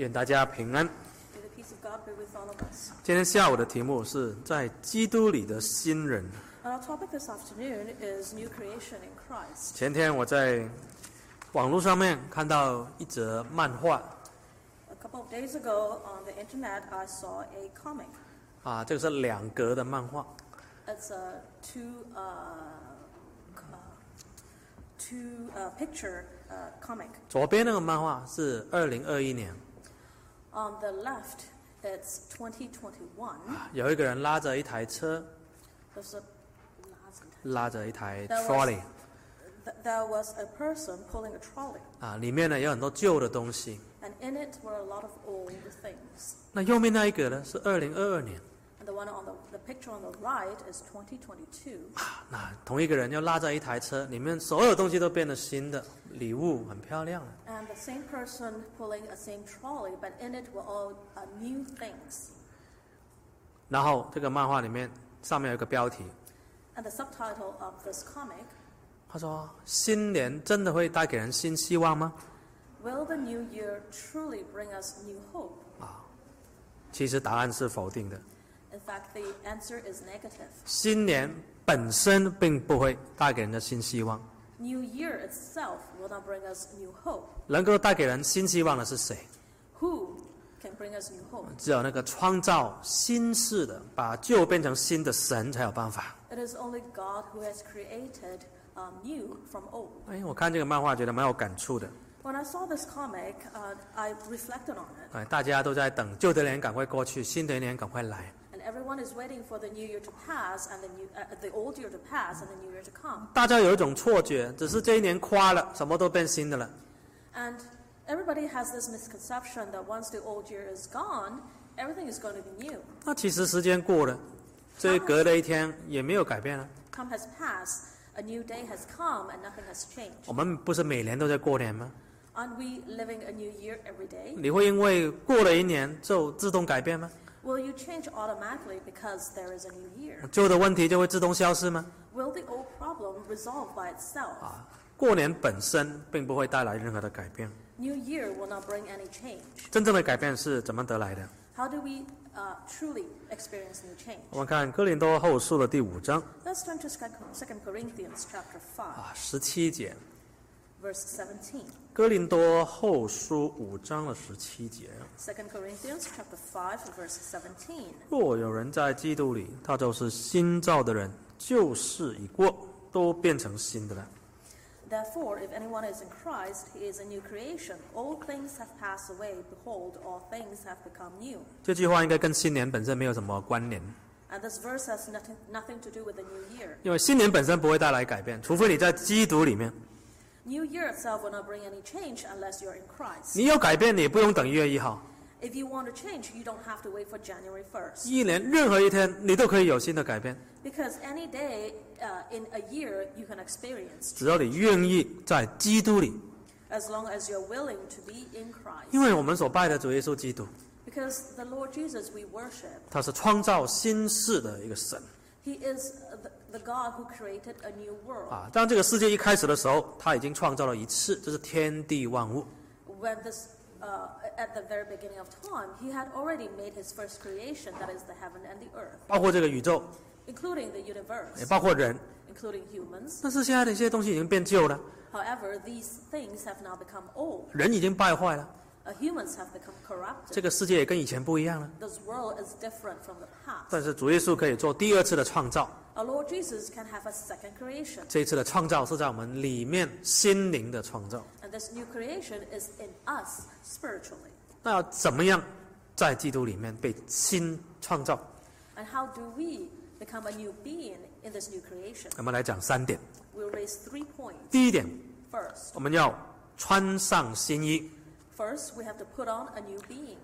愿大家平安。今天下午的题目是在基督里的新人。Topic this afternoon is new creation in Christ. 前天我在网络上面看到一则漫画 A couple of days ago on the internet, I saw a comic. 啊，这个是两格的漫画 It's a two uh, uh, two uh, picture uh, comic. 左边那个漫画是二零二一年，On the left, it's 2021. 有一个人拉着一台车，There's a 拉着一台 That was- trolley th- there was a person pulling a trolley, 啊，里面呢有很多旧的东西。and in it were a lot of old things. 那右面那一个呢是二零二二年 the one on the, the picture on the right is 2022. 啊那同一个人又拉着一台车，里面所有东西都变得新的，礼物很漂亮。 And the same person pulling a same trolley, but in it were all uh, new things. 然后这个漫画里面上面有一个标题， And the subtitle of this comic, 他说：“新年真的会带给人新希望吗 Will the new year truly bring us new hope?？” 其实答案是否定的。 In fact, the answer is negative. 新年本身并不会带给人的新希望， New year itself will not bring us new hope. 能够带给人新希望的是谁？ Who can bring us new hope? 只有那个创造新事的，把旧变成新的神才有办法。 It is only God who has created um, new from old. 哎，我看这个漫画觉得蛮有感触的。 When I saw this comic, uh, I reflected on it. 哎，大家都在等旧的年赶快过去，新的一年赶快来。 And everyone is waiting for the new year to pass and the, new, uh, the old year to pass and the new year to come. 大家有一种错觉，只是这一年夸了，什么都变新的了。 And everybody has this misconception that once the old year is gone, everything is going to be new. 那其实时间过了，这隔了一天也没有改变啊。 Time has passed, a new day has come, and nothing has changed. 我们不是每年都在过年吗？ Aren't we living a new year every day? 你会因为过了一年就自动改变吗？ Will you change automatically because there is a new year? 旧的问题就会自动消失吗？Will the old problem resolve by itself? 啊过年本身并不会带来任何的改变，New year will not bring any change. 真正的改变是怎么得来的？How do we uh, truly experience new change? 我们看哥林多后书的第五章 Let's turn to 2 Corinthians chapter 5, 啊十七节，verse 17. 哥林多后书五章的十七节。2 Corinthians chapter 5, verse 17. 若有人在基督里，他就是新造的人，旧事已过，都变成新的了。Therefore, if anyone is in Christ, he is a new creation. All things have passed away. Behold, all things have become new. 这句话应该跟新年本身没有什么关联，And this verse has nothing, nothing to do with the new year. 因为新年本身不会带来改变，除非你在基督里面。New year itself will not bring any change unless you're in Christ. 你要改变，你也不用等一月一号， If you want to change, you don't have to wait for January 1st. 一年任何一天你都可以有新的改变， Because any day uh, in a year, you can experience 只要你愿意在基督里。 as long as you're willing to be in Christ. 因为我们所拜的主耶稣基督， Because the Lord Jesus we worship, 他是创造新世的一个神 He is the, the God who created a new world. 啊。当这个世界一开始的时候，他已经创造了一次，这是天地万物。 When this, uh, at the very beginning of time, He had already made His first creation, that is the heaven and the earth, 包括这个宇宙， including the 也 universe, 包括人。 including humans. 但是现在的一些东西已经变旧了， However, these things have now become old. 人已经败坏了， Uh, humans have become corrupted. 这个世界也跟以前不一样了。This world is different from the past. 但是主耶稣可以做第二次的创造，Our Lord Jesus can have a second creation. 这一次的创造是在我们里面心灵的创造。And this new creation is in us spiritually. 那要怎么样在基督里面被新创造？And how do we become a new being in this new creation? 我们来讲三点。We'll raise three points. 第一点，First, 我们要穿上新衣 first we have to put on a new being,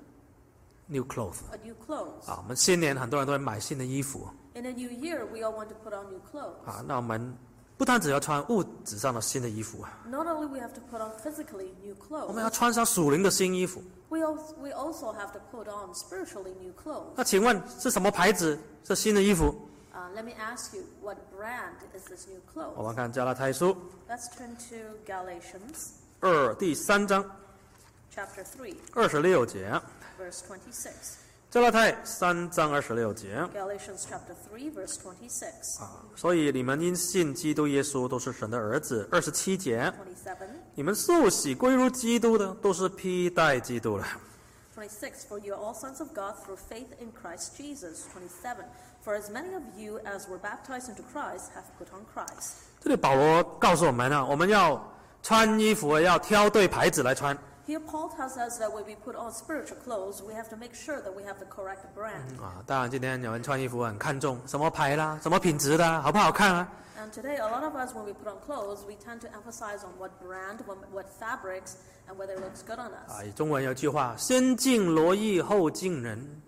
（new clothes）。 a new clothes. 啊，我们新年很多人都会买新的衣服 In a new year, we all want to put on new clothes. 啊。那我们不单只要穿物质上的新的衣服啊， Not only we have to put on physically new 我们要 clothes, 穿上属灵的新衣服。 we also, we also have to put on spiritually new clothes. 那请问是什么牌子是新的衣服？ Uh, let me ask you, what brand is this new 我 clothes? 们看加拉太书 Let's turn to Galatians 二第三章， Chapter 3, 二十六节，verse 26. 加拉太三章二十六节 Galatians chapter 3, verse 26. 啊，所以你们因信基督耶稣都是神的儿子。二十七节，27. 你们受洗归入基督的，都是披戴基督了。26. For you are all sons of God through faith in Christ Jesus. 27. For as many of you as were baptized into Christ have put on Christ. 这里保罗告诉我们呢，我们要穿衣服要挑对牌子来穿 Here Paul tells us that when we put on spiritual clothes, we have to make sure that we have the correct brand. 啊。当然，今天有人穿衣服很看重什么牌啦，什么品质的啊，好不好看啊？ And today, a lot of us, when we put on clothes, we tend to emphasize on what brand, what, what fabrics, and whether it looks good on us. 啊，中文有句话“先敬罗衣后敬人”，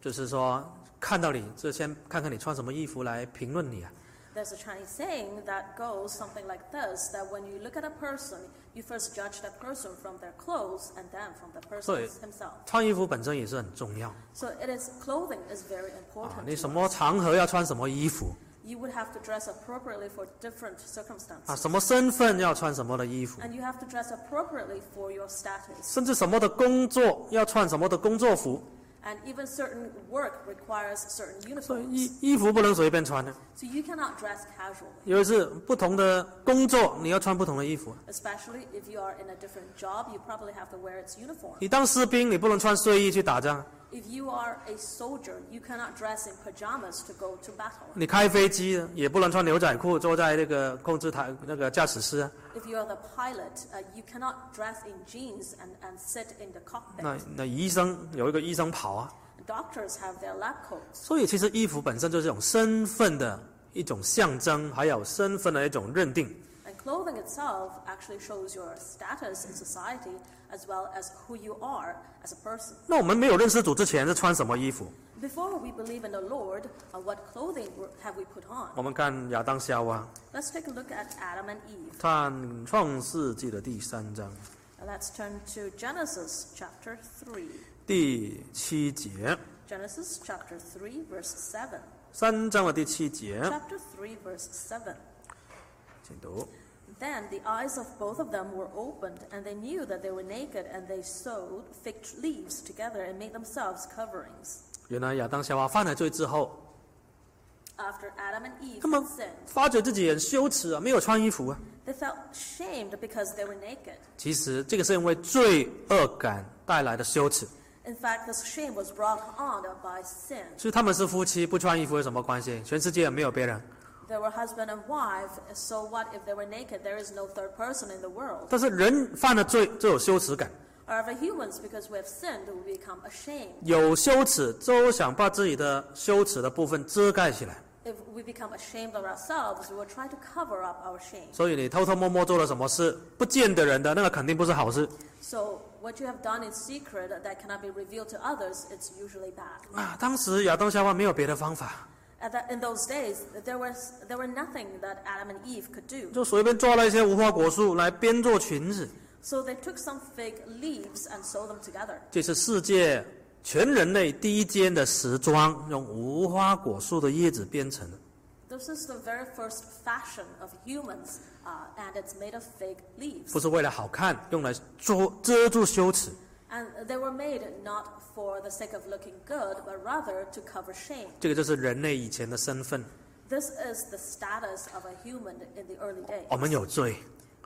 就是说看到你就先看看你穿什么衣服来评论你啊。 There's a Chinese saying that goes something like this that when you look at a person, you first judge that person from their clothes and then from the person So- himself. 穿衣服本身也是很重要 So it is clothing is very 啊 important.，你什么场合要穿什么衣服 You would have to dress appropriately for different 啊，circumstances. 啊什么身份要穿什么的衣服，And you have to dress appropriately for your status. 甚至什么的工作要穿什么的工作服，And even certain work requires certain uniforms. 衣衣服不能随便穿的。So you cannot dress casually. 尤其是不同的工作，你要穿不同的衣服。Especially if you are in a different job, you probably have to wear its uniform. 你当士兵，你不能穿睡衣去打仗；If you are a soldier, you cannot dress in pajamas to go to battle. 你开飞机也不能穿牛仔裤坐在那个控制台那个驾驶室啊。If you are the pilot, uh, you cannot dress in jeans and, and sit in the cockpit. 那那医生有一个医生袍啊，Doctors have their lab coats. 所以其实衣服本身就是一种身份的一种象征，还有身份的一种认定。And clothing itself actually shows your status in society as well as who you are as a person. 那我们没有认识主之前是穿什么衣服？ Before we believe in the Lord, uh, what clothing were- have we put on? 我们看亚当夏娃， Let's take a look at Adam and Eve. 看创世纪的第三章 Now let's turn to Genesis chapter 3. 第七节， Genesis chapter 3, verse 7. 三章的第七节， Chapter 3, verse 7. 请读。 Then the eyes of both of them were opened, and they knew that they were naked, and they sewed fig leaves together and made themselves coverings. 原来亚当夏娃犯了罪之后，After Adam and Eve 他们 sinned, 发觉自己很羞耻啊，没有穿衣服啊。they felt shamed because they were naked. 其实这个是因为罪恶感带来的羞耻。In fact, this shame was brought on by sin. 所以他们是夫妻，不穿衣服有什么关系？全世界也没有别人。They were husband and wife, so what if they were naked? There is no third person in the world. 但是人犯了罪就有羞耻感， However, humans, because we have sinned, we become ashamed. 有羞耻就想把自己的羞耻的部分遮盖起来。 If we become ashamed of ourselves, we will try to cover up our shame. 所以你偷偷摸摸做了什么事，不见得人的那个肯定不是好事 So what you have done in secret that cannot be revealed to others, it's usually bad. 啊！当时亚当夏娃没有别的方法， At that, in those days, there was there were nothing that Adam and Eve could do. 就随便抓了一些无花果树来编做裙子。 So they took some fig leaves and sewed them together. 这是世界全人类第一间的时装，用无花果树的叶子编成的。 This is the very first fashion of humans, uh, and it's made of fig leaves. 不是为了好看，用来遮遮住羞耻。 And they were made not for the sake of looking good, but rather to cover shame. 这个就是人类以前的身份。 This is the status of a human in the early days. 我们有罪，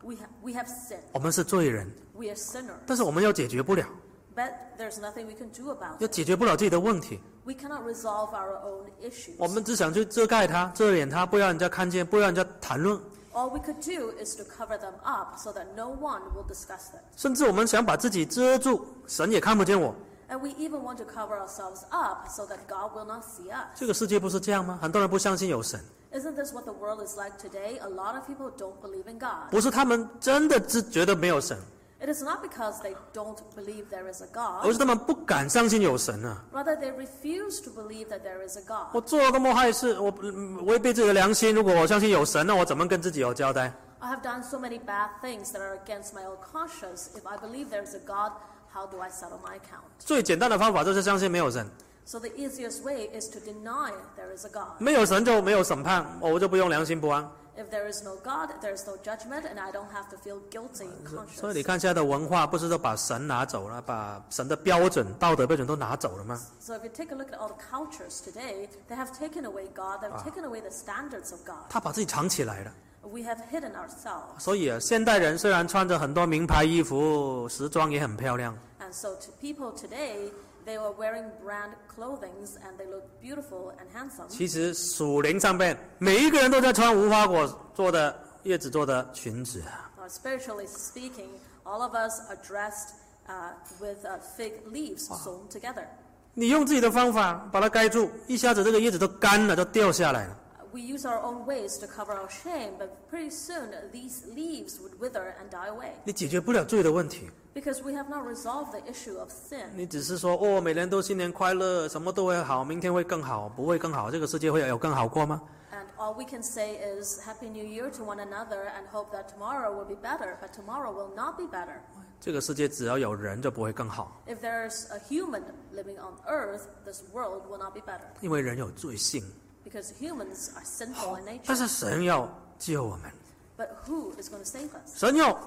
We, ha- we have sinned. 我们是罪人， We are sinners. 但是我们又解决不了， But there's nothing we can do about 又 it. 解决不了自己的问题。 We cannot resolve our own issues. 我们只想去遮盖它、遮掩它，不让人家看见，不让人家谈论， All we could do is to cover them up so that no one will discuss them. 甚至我们想把自己遮住，神也看不见我。 And we even want to cover ourselves up so that God will not see us. 这个世界不是这样吗？很多人不相信有神， Isn't this what the world is like today? A lot of people don't believe in God. 不是他们真的只觉得没有神， It is not because they don't believe there is a 而 God, 是他们不敢相信有神啊！ rather they refuse to believe that there is a 我 God. 做了这么害事，我嗯违背自己的良心。如果我相信有神，那我怎么跟自己有交代？ I have done so many bad things that are against my own conscience. If I believe there is a God, how do I settle my account? 最简单的方法就是相信没有神， So the easiest way is to deny there is a God. 没有神就没有审判，我就不用良心不安。 If there is no God, there is no judgment, and I don't have to feel guilty 所以你.看现在的文化，不是都把神拿走了，把神的标准、道德标准都拿走了吗？So if you take a look at all the cultures today, they have taken away God, they've taken away the standards of God. 他把自己藏起来了。We have hidden ourselves. 所以啊，现代人虽然穿着很多名牌衣服，时装也很漂亮，And so to people today, they were wearing brand clothings and they look beautiful and handsome. 其实属灵上面每一个人都在穿无花果做的叶子做的裙子。Uh, spiritually speaking, all of us are dressed uh, with uh, fig leaves sewn together. 你用自己的方法把它盖住，一下子这个叶子都干了，都掉下来了。Uh, We use our own ways to cover our shame, but pretty soon these leaves would wither and die away 你解决不了罪的问题， because we have not resolved the issue of sin. 你只是说哦，每人都新年快乐，什么都会好，明天会更好，不会更好，这个世界会有更好过吗？ And all we can say is Happy New Year to one another and hope that tomorrow will be better, but tomorrow will not be better. 这个世界只要有人就不会更好， If there's a human living on earth, this world will not be better 因为人有罪性。 because humans are sinful in 但 nature. 是神要救我们， But who is going to save us? 神要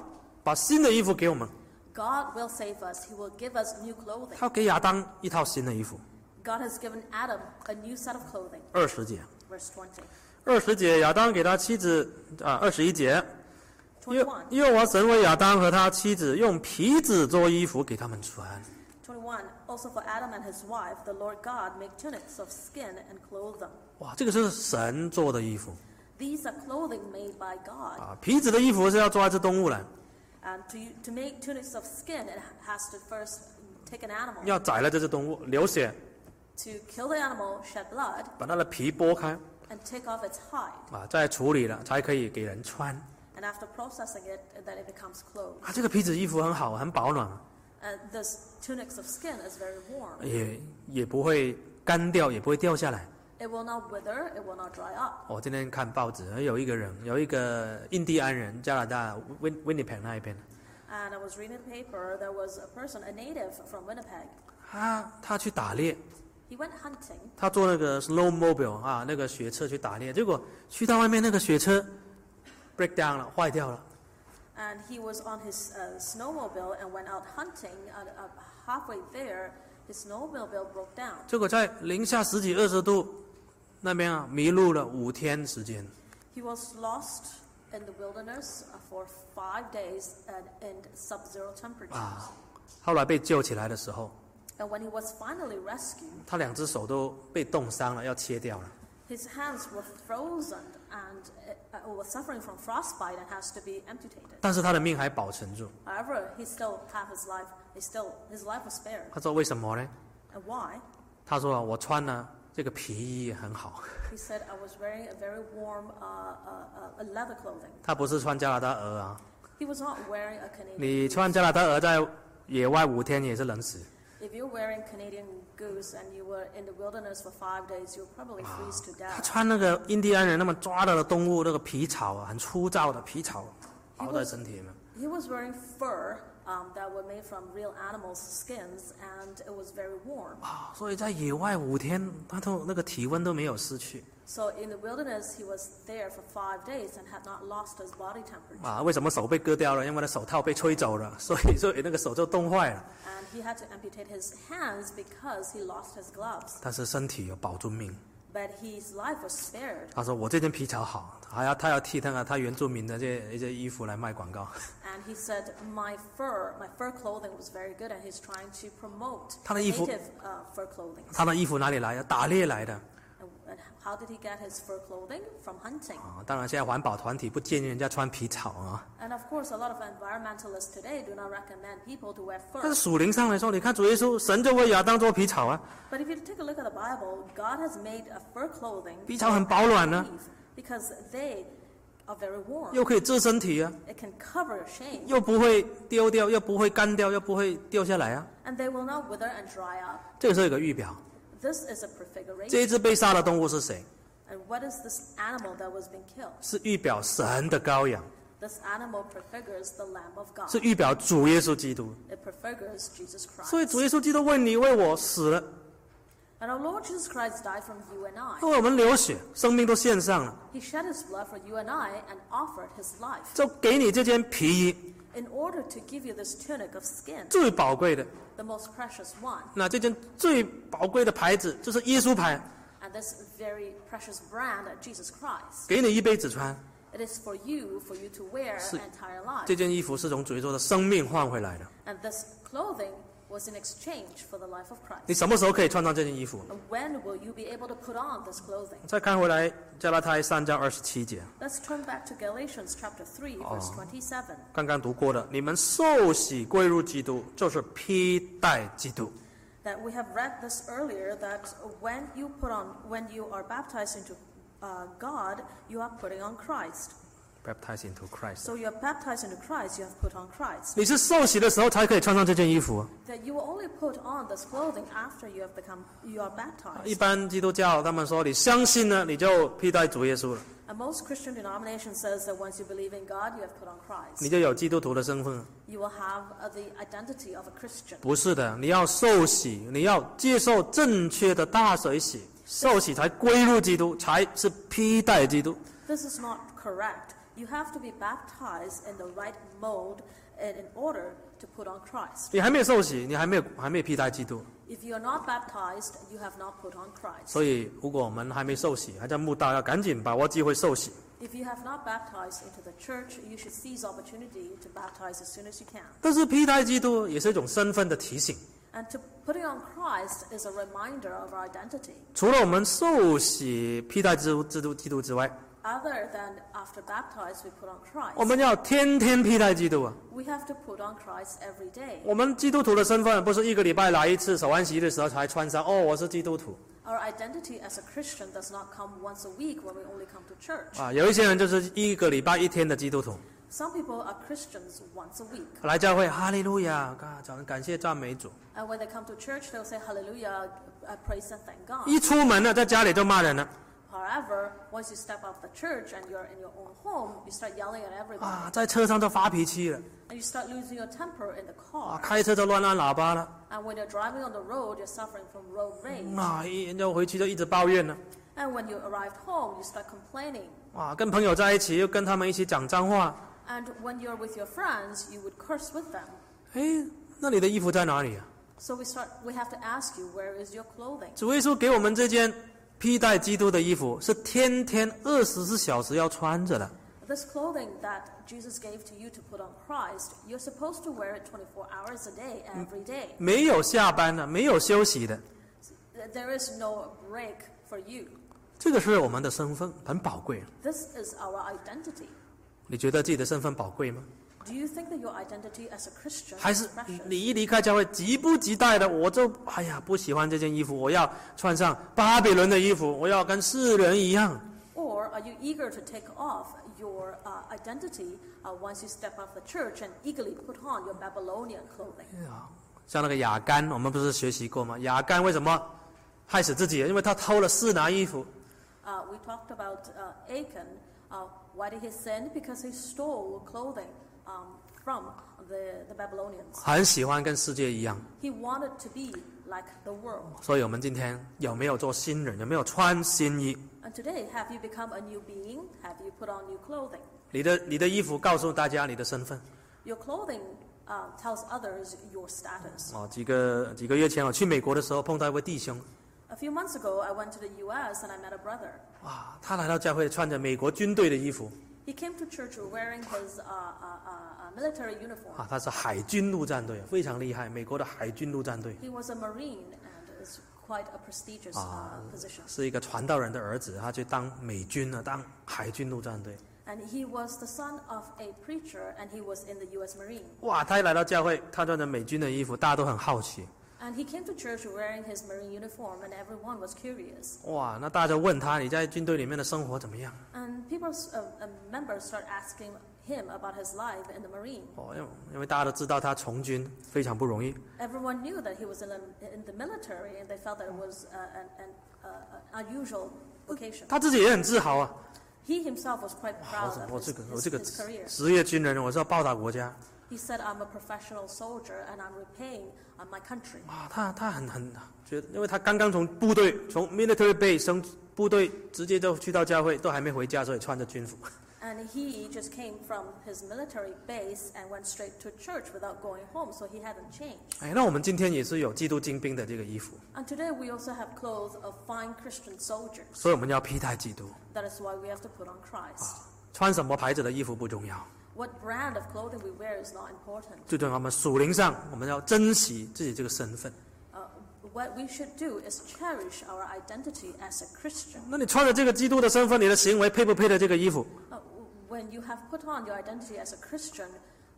把新的衣服给我们， God will save us. He will give us new clothing. 他给亚当一套新的衣服。 God has given Adam a new set of clothing. 二十节， Verse 20. 二十节，亚当给他妻子啊，二十一节，耶21. 耶和华神为亚当和他妻子用皮子做衣服给他们穿。 21. Also for Adam and his wife, the Lord God made tunics of skin and clothed them. 哇，这个是神做的衣服 These are clothing made by God. 啊！皮子的衣服是要抓一只动物来，And to, to make tunics of skin, it has to first take an animal. 要宰了这只动物，流血，To kill the animal, shed blood, 把它的皮剥开 and take off its hide. 啊，再处理了才可以给人穿 And after processing it, then it becomes clothes. 啊。这个皮子衣服很好，很保暖，And this tunics of skin is very warm. 也也不会干掉，也不会掉下来。It will not wither, it will not dry up. 我、今天看报纸，有一个人，有一个印第安人，加拿大温温尼 p 那一边， And I was reading the paper, there was a person, a native from Winnipeg. 他他去打猎， He went hunting 他坐那个 snowmobile 啊，那个雪车去打猎，结果去到外面那个雪车 break down 了，坏掉了。 and he was on his uh, snowmobile and went out hunting. And uh, halfway there, his snowmobile broke down. 结果在零下十几二十度 那边啊，迷路了五天时间。 He was lost in the wilderness uh, for five days and in sub-zero temperatures. 啊，后来被救起来的时候， And when he was finally rescued, 他两只手都被冻伤了，要切掉了。 his hands were frozen and uh, uh, was suffering from frostbite and has to be amputated. 但是他的命还保存住。 However, he still had his life. He still his life was spared. 他说为什么呢？ And why? 他说啊我穿了 这个皮衣很好。He said, "I was wearing a very warm uh, uh, uh, leather clothing." 他不是穿加拿大鹅啊，He was not wearing a Canadian. 你穿加拿大鹅在野外五天也是冷死。If you're wearing Canadian goose and you were in the wilderness for five days, you'll probably freeze to 他 death. 他穿那个印第安人那么抓到的动物那个皮草啊，很粗糙的皮草，包在身体里面。He was wearing fur um, that were made from real animals' skins, and it was very warm. 啊，所以在野外五天，他都那个体温都没有失去 So in the wilderness, he was there for five days and had not lost his body temperature. 啊。为什么手被割掉了？因为他手套被吹走了，所以所以那个手就冻坏了。 And he had to amputate his hands because he lost his gloves. 但是身体有保住命。 But his life was spared. 他说我这件皮草好，还要他要替那个他原住民的这些一些衣服来卖广告。And he said, my fur, my fur clothing was very good, and he's trying to promote 他的衣服- native uh, fur clothing. 他的衣服哪里来的？打猎来的 And, and how did he get his fur clothing? From hunting. 啊。当然，现在环保团体不建议人家穿皮草啊。 And of course, a lot of environmentalists today do not recommend people to wear 但 fur. 是属灵上来说，你看主耶稣，神就为亚当做皮草啊， But if you take a look at the Bible, God has made a fur clothing 皮草很保暖呢、 because they are very warm. 又可以遮身体啊， It can cover your shame, 又不会丢掉，又不会干掉，又不会掉下来啊。 and they will not wither and dry up. 这个时候有个预表， This is a 这 prefiguration. 一只被杀的动物是谁？ And what is this animal that was being killed? 是预表神的羔羊， This animal prefigures the Lamb of God. 是预表主耶稣基督。 It prefigures Jesus 所以 Christ. 主耶稣基督为你为我死了， And our Lord Jesus Christ died from you and I. 为我们流血，生命都献上了， He shed his blood for you and I and offered his life 就给你这件皮衣， in order to give you this tunic of skin, 最宝贵的。the most precious one. 那这件最宝贵的牌子就是耶稣牌，And this very precious brand, Jesus Christ. 给你一辈子穿。It is for you, for you to wear 是 entire life. 这件衣服是从主耶稣的生命换回来的。And this clothing was in exchange for the life of 你 Christ. 什么时候可以穿上这件衣服？ And when will you be able to put on this clothing? 再看回来，加拉太三章二十七节， Let's turn back to Galatians chapter 3, verse 27. 刚刚读过的，你们受洗归入基督，就是披戴基督。 That we have read this earlier that when you put on, when you are baptized into uh, God, you are putting on Christ. Baptized into Christ。 So you are baptized into Christ, you have put on Christ. 你是受洗的时候才可以穿上这件衣服。 That you will only put on this clothing after you have become, you are 一 baptized. 般基督教他们说，你相信呢，你就披戴主耶稣了， And most Christian denominations says that once you believe in God, you have put on Christ. 你就有基督徒的身份了。 You will have uh, the identity of a Christian. 不是的，你要受洗，你要接受正确的大水洗，受洗才归入基督，才是披戴基督。 This is not correct. You have to be baptized in the right mode and in order to put on Christ. 你还没有受洗，你还没有还没有披戴基督。 If you are not baptized, you have not put on Christ. 所以，如果我们还没受洗，还在慕道，要赶紧把握机会受洗。 If you have not baptized into the church, you should seize opportunity to baptize as soon as you can. 但是披戴基督也是一种身份的提醒。 And to putting on Christ is a reminder of our identity. 除了我们受洗披戴基督基督基督之外， Other than after baptized, we put on Christ. 我们要天天披戴基督啊！We have to put on Christ every day. 我们基督徒的身份不是一个礼拜来一次守安息的时候才穿上哦，我是基督徒 Our identity as a Christian does not come once a week when we only come to church. 啊。有一些人就是一个礼拜一天的基督徒，Some people are Christians once a week. 来教会哈利路亚，啊，早上感谢赞美主。And when they come to church, they'll say hallelujah, uh, praise and thank God. 一出门呢，在家里就骂人了 However, once you step out of the church and you're in your own home, you start yelling at everybody. 啊，在车上就发脾气了 And you start losing your temper in the 啊， car. 开车就乱按喇叭了 And when you're driving on the road, you're suffering from road rage. 啊，一就回去就一直抱怨了 And when you arrived home, you start complaining. 啊，跟朋友在一起又跟他们一起讲脏话， And when you're with your friends, you would curse with them. 哎，那你的衣服在哪里啊？ So we start. We have to ask you, where is your clothing? 主耶稣给我们这件 披戴基督的衣服，是天天二十四小时要穿着的。This clothing that Jesus gave to you to put on Christ, you're supposed to wear it 24 hours a day, every day. 没有下班的，没有休息的，There is no break for you. 这个是我们的身份，很宝贵。This is our identity. 你觉得自己的身份宝贵吗？Do you think that your identity as a Christian 还是 is 你 are you eager to take off your uh, identity uh, once you step out of the church and eagerly put on your Babylonian clothing? Yeah. 像那个雅干，我们不是学习过吗？雅干为什么害死自己？因为他偷了示拿衣服。Uh, we talked about uh, Achan. Uh, why did he sin? Because he stole clothing um, from the, the Babylonians. 很喜欢跟世界一样， He wanted to be like the world. 所以我们今天有没有做新人？有没有穿新衣？ And today, have you become a new being? Have you put on new clothing? 你的你的衣服告诉大家你的身份。 Your clothing uh, tells others your status. 哦，几个几个月前我去美国的时候碰到一位弟兄， A few months ago, I went to the U.S. and I met a brother. 哇，他来到教会穿着美国军队的衣服， He came to church wearing his uh, uh, uh, uh, military uniform. 啊，他是海军陆战队，非常厉害，美国的海军陆战队，He was a Marine and is quite a prestigious uh, position. 是一个传道人的儿子，他去当美军呢，当海军陆战队。And he was the son of a preacher and he was in the U.S. Marine. 哇，他一来到教会，他穿着美军的衣服，大家都很好奇。And he came to church wearing his Marine uniform and everyone was curious. 哇，那大家就问他，你在军队里面的生活怎么样？ And people, uh, uh, members start asking him about his life in the Marine. 哦，因为因为大家都知道他从军非常不容易， Everyone knew that he was in the, in the military and they felt that it was uh, an, an uh, uh, unusual vocation. 他自己也很自豪啊。 He himself was quite 我 proud 我 of 这 his, 个我 his, 这个 his career. 职业军人，我是要报答国家。 He said, I'm a professional soldier and I'm repaying uh, my country. 啊，他他很很觉得，因为他刚刚从部队从 military base 升部队，直接就去到教会，都还没回家，所以穿着军服。 And he just came from his military base and went straight to church without going home, so he hadn't changed. 哎，那我们今天也是有基督精兵的这个衣服， And today we also have clothes of fine Christian soldiers. 所以我们要披戴基督。 That is why we have to put on Christ. 穿什么牌子的衣服不重要， What brand of clothing we wear is not important. 最重要，我们属灵上我们要珍惜自己这个身份。Uh, what we should do is cherish our identity as a Christian. 那你穿着这个基督的身份，你的行为配不配得这个衣服？Uh, when you have put on your identity as a Christian,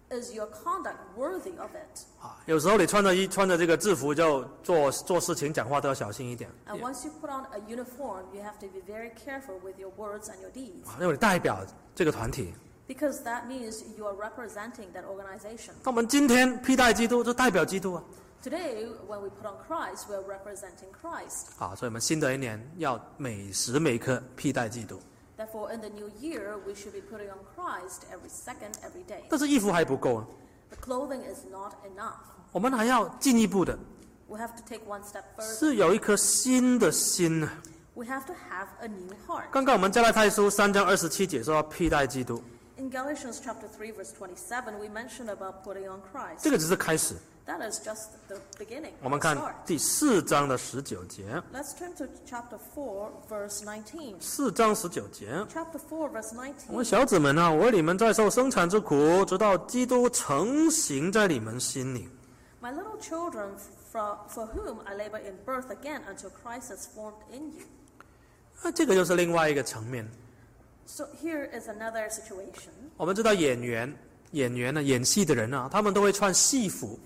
is your conduct worthy of it? 啊，有时候你穿着衣穿着这个制服，就做做事情、讲话都要小心一点，And once you put on a uniform, you have to be very careful with your words and your deeds 啊因为你代表这个团体。Because that means you are representing that organization. 那我们今天披戴基督，就代表基督啊！Today, when we put on Christ, we're representing Christ. 啊，所以我们新的一年要每时每刻披戴基督。Therefore, in the new year, we should be putting on Christ every second, every day. 但是衣服还不够啊，The clothing is not enough. 我们还要进一步的，We have to take one step further. 是有一颗新的心啊。We have to have a new heart. 刚刚我们加拉太书三章二十七节说要披戴基督，In Galatians chapter 3 verse 27, we mentioned about putting on Christ. 这个只是开始。 That is just the beginning, 我们 the 看 start. 第四章的十九节， Let's turn to chapter 4 verse 19. 四章十九节。 Chapter 4 verse 我 19. 小子们啊，我为你们在受生产之苦，直到基督成形在你们心里。 My little children, for, for whom I labor in birth again until Christ is formed in you. 那这个就是另外一个层面。 So here is another situation. 我们知道演员，演员呢，演戏的人啊，他们都会穿戏服。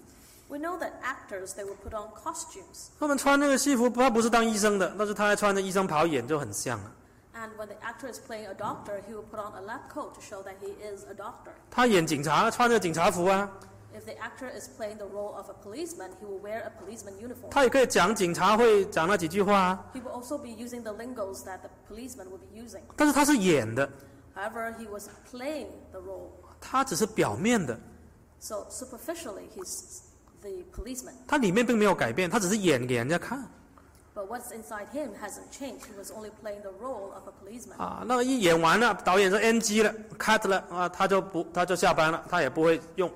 We know that actors, they will put on costumes. 他们穿那个戏服，他不是当医生的，但是他还穿着医生袍演，就很像啊。And when the actor is playing a doctor, he will put on a lab coat to show that he is a doctor. 他演警察，穿着警察服啊。If the actor is playing the role of a policeman, he will wear a policeman uniform. 他也可以讲警察会讲那几句话啊。 He will also be using the lingos that the policeman will be using. 但是他是演的， However, he was playing the role. 他只是表面的， So superficially, he's the policeman. 他里面并没有改变，他只是演给人家看 But what's inside him hasn't changed. He was only playing the role of a policeman. 啊。那一演完了，导演说 NG 了，cut 了啊，他就不他就下班了，他也不会用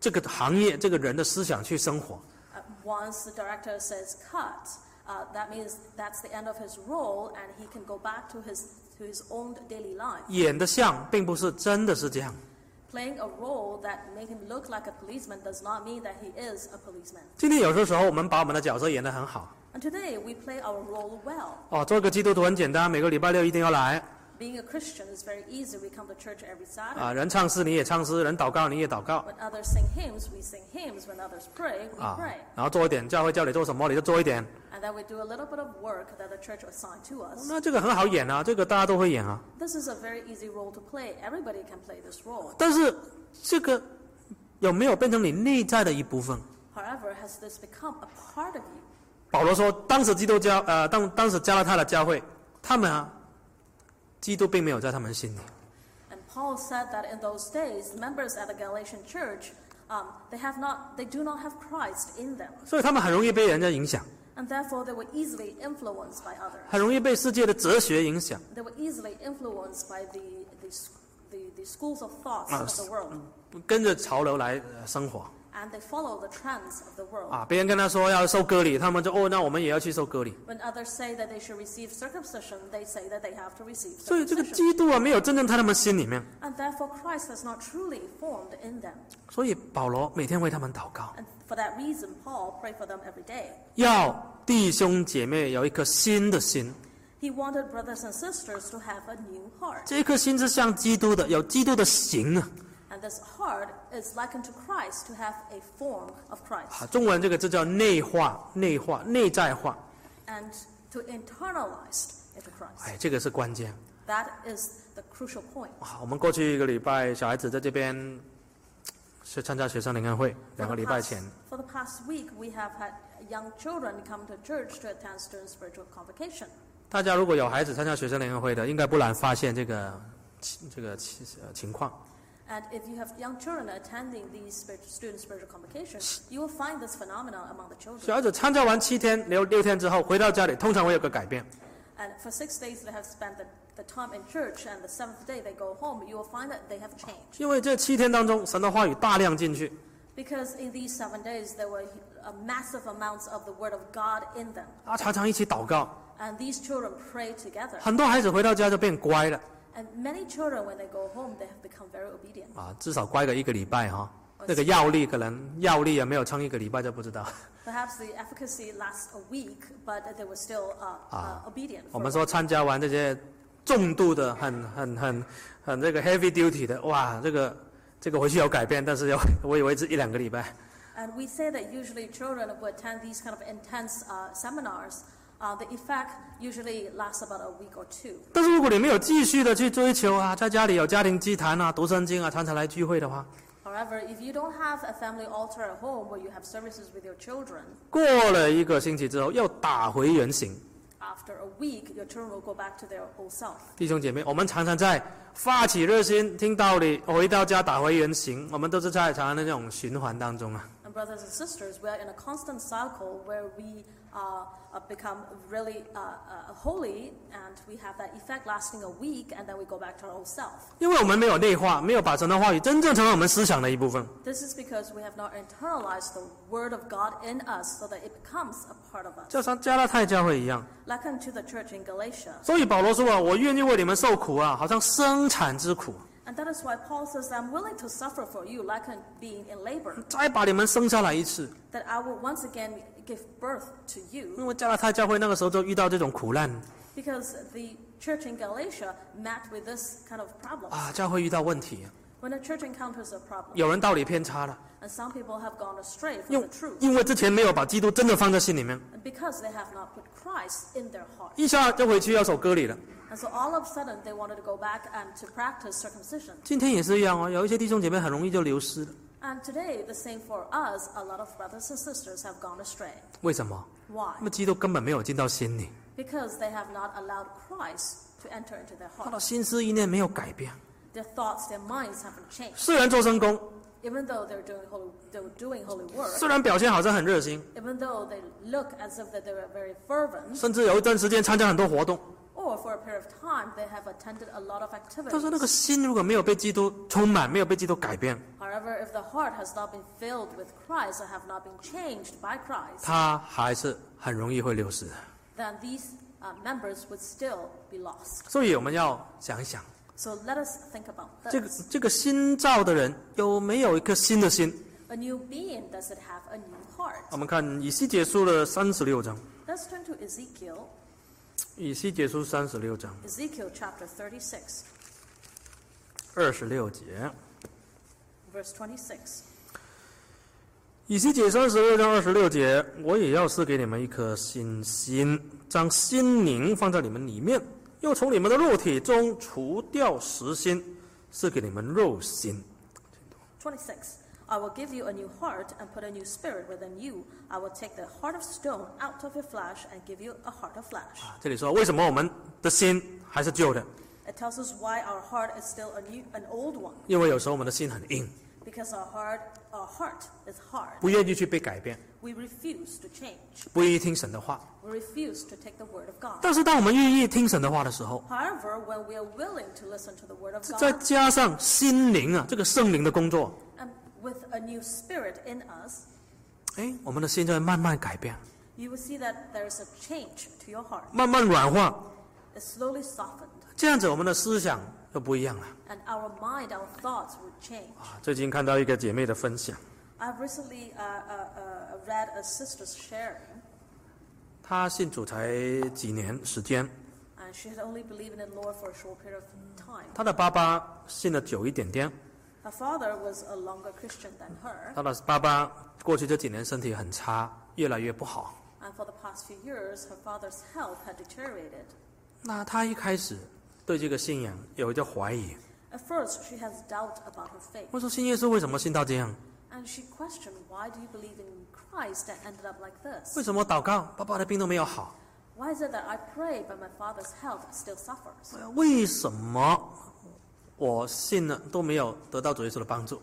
这个行业这个人的思想去生活。 Uh, once the director says cut, uh, that means that's the end of his role, and he can go back to his to his own daily life. 演的像，并不是真的是这样。 Playing a role that make him look like a policeman does not mean that he is a policeman. 今天有些时候，我们把我们的角色演得很好 And today we play our role well. 哦。做个基督徒很简单，每个礼拜六一定要来 Being a Christian is very easy. We come to church every Saturday. 啊。人唱诗你也唱诗，人祷告你也祷告 When others sing hymns, we sing hymns. When others pray, we 啊 pray. 然后做一点教会叫你做什么你就做一点，And then we do a little bit of work that the church assigned to us. 那这个很好演啊，这个大家都会演啊。This is a very easy role to play. Everybody can play this role. 但是这个有没有变成你内在的一部分？However, has this become a part of you? 保罗说，当时基督教呃，当当时加拉太的教会，他们啊，基督并没有在他们心里。 And Paul said that in those days, the members at the Galatian church, um, they have not, they do not have Christ in them, 所以他们很容易被人家影响， and therefore they were easily influenced by others. 很容易被世界的哲学影响 They were easily influenced by the the, s- the, the schools of thoughts Ah, of the world, 跟着潮流来、呃生活 And they follow the trends of the world. 啊。别人跟他说要受割礼，他们就哦，那我们也要去受割礼。When others say that they should receive circumcision, they say that they have to receive 所以这个.基督啊，没有真正在他们心里面。And therefore, Christ has not truly formed in them. 所以保罗每天为他们祷告，And for that reason, Paul prayed for them every day. 要弟兄姐妹有一颗新的心，He wanted brothers and sisters to have a new heart. 这颗心是像基督的，有基督的形啊。And this heart is likened to Christ to have a form of Christ 啊，中文这个字叫内化、内化、内在化。and to internalize into Christ. 哎，这个是关键。That is the crucial point. 啊，我们过去一个礼拜，小孩子在这边是参加学生灵恩会，两个礼拜前。for the past week, we have had young children come to church to attend student spiritual convocation. 大家如果有孩子参加学生联欢会的，应该不难发现这个这个情呃情况。And if you have young children attending these spirit, student spiritual convocations, you will find this phenomenon among the 小 children. 孩子参加完七天、六六天之后，回到家里，通常会有个改变。 And for six days they have spent the, the time in church, and the seventh day they go home, you will find that they have changed. 因为这七天当中，神的话语大量进去， Because in these seven days there were uh, massive amounts of the Word of God in them. 啊，常常一起祷告， And these children pray together. 很多孩子回到家就变乖了 And many children, when they go home, they have become very obedient. 啊，至少乖个一个礼拜哈。那个药力可能药力也没有撑一个礼拜就不知道。 Perhaps the efficacy lasts a week, but they were still uh, uh, obedient. 我 for 们 a 说 while. 参加完这些重度的、很很很很这个 heavy duty 的，哇，这个这个回去有改变，但是要我以为是一两个礼拜。 And we say that usually children who attend these kind of intense uh, seminars, uh, the effect usually lasts about a week or two. 但是如果你没有继续的去追求啊，在家里有家庭祭坛啊、读圣经啊，常常来聚会的话， However, if you don't have a family altar at home where you have services with your children, 过了一个星期之后又打回原形。 after a week, your children will go back to their old self. 弟兄姐妹，我们常常在发起热心、听道理、回到家打回原形，我们都是在常常的这种循环当中啊。 And brothers and sisters, we are in a constant cycle where we uh, uh, become really uh, uh, holy, and we have that effect lasting a week, and then we go back to our old self. 因为我们没有内化，没有把神的话语真正成为我们思想的一部分。 This is because we have not internalized the Word of God in us, so that it becomes a part of us. 就像加拉太教会一样， Like unto the church in Galatia. 所以保罗说啊，我愿意为你们受苦啊，好像生产之苦， And that is why Paul says, I'm willing to suffer for you, like un- being in labor, 再把你们生下来一次。 that I will once again give birth to you. 因为加拉太教会那个时候就遇到这种苦难 Because the church in Galatia met with this kind of problem. 啊，教会遇到问题，When a church encounters a problem, 有人道理偏差了，and some people have gone astray from the truth, 因为之前没有把基督真的放在心里面，because they have not put Christ in their heart. 一下就回去要守割礼了。And so all of a sudden, they wanted to go back and to practice circumcision. 今天也是一样哦，有一些弟兄姐妹很容易就流失了，And today, the same for us, a lot of brothers and sisters have gone astray. 为什么？ Why? 那么基督根本没有进到心里， Because they have not allowed Christ to enter into their 他的 heart. 心思意念没有改变。 Their thoughts, their minds haven't changed. 虽然做生工， Even though they're doing holy, they're doing holy work, 虽然表现好像很热心， even though they look as if that they were very fervent, 甚至有一段时间参加很多活动， or for a period of time they have attended a lot of 但是那 activities. 个心如果没有被基督充满，没有被基督改变，However, if the heart has not been filled with Christ or have not been changed by Christ, 他还是很容易会流失的。then these uh, members would still be lost. 所以我们要想一想，So let us think about 这个.这个新造的人有没有一颗新的心？A new being, does it have a new heart? 我们看以西结书的三十六章，Let's turn to Ezekiel, 以西结书三十六章 Ezekiel chapter 36, 二十六节。verse 26. 以西结三十六章二十六节，我也要赐给你们一颗新心，将心灵放在你们里面，又从你们的肉体中除掉实心，赐给你们肉心。26. I will give you a new heart and put a new spirit within you. I will take the heart of stone out of your flesh and give you a heart of flesh. 这里说，为什么我们的心还是旧的？ It tells us why our heart is still a new, an old one. 因为有时候我们的心很硬， Because our heart, our heart is hard. 不愿意去被改变， We refuse to change. 不愿意听神的话。 We refuse to take the word of God. 但是当我们愿意听神的话的时候， However, when we are willing to listen to the word of 再 God 加上心灵啊，这个圣灵的工作， and with a new spirit in us, 哎，我们的心就会慢慢改变， you will see that there is a change to your heart. 慢慢软化， It's slowly softened. 这样子我们的思想就不一样了。 And our mind, our thoughts would change. 啊，最近看到一个姐妹的分享， I've recently uh, uh, uh, read a sister's sharing, 她信主才几年时间， and she had only believed in the Lord for a short period of time. 她的爸爸信了久一点点， Her father was a longer Christian than her, 她的爸爸过去这几年身体很差，越来越不好。 and for the past few years, her father's health had deteriorated. 那她一开始对这个信仰有一个怀疑， At first, she has doubt about her faith, 我说信耶稣为什么信到这样？ and she questioned, "Why do you believe in Christ that ended up like this? 为什么祷告爸爸的病都没有好？ Why is it that I pray, but my father's health still suffers? 为什么 我信了都没有得到主耶稣的帮助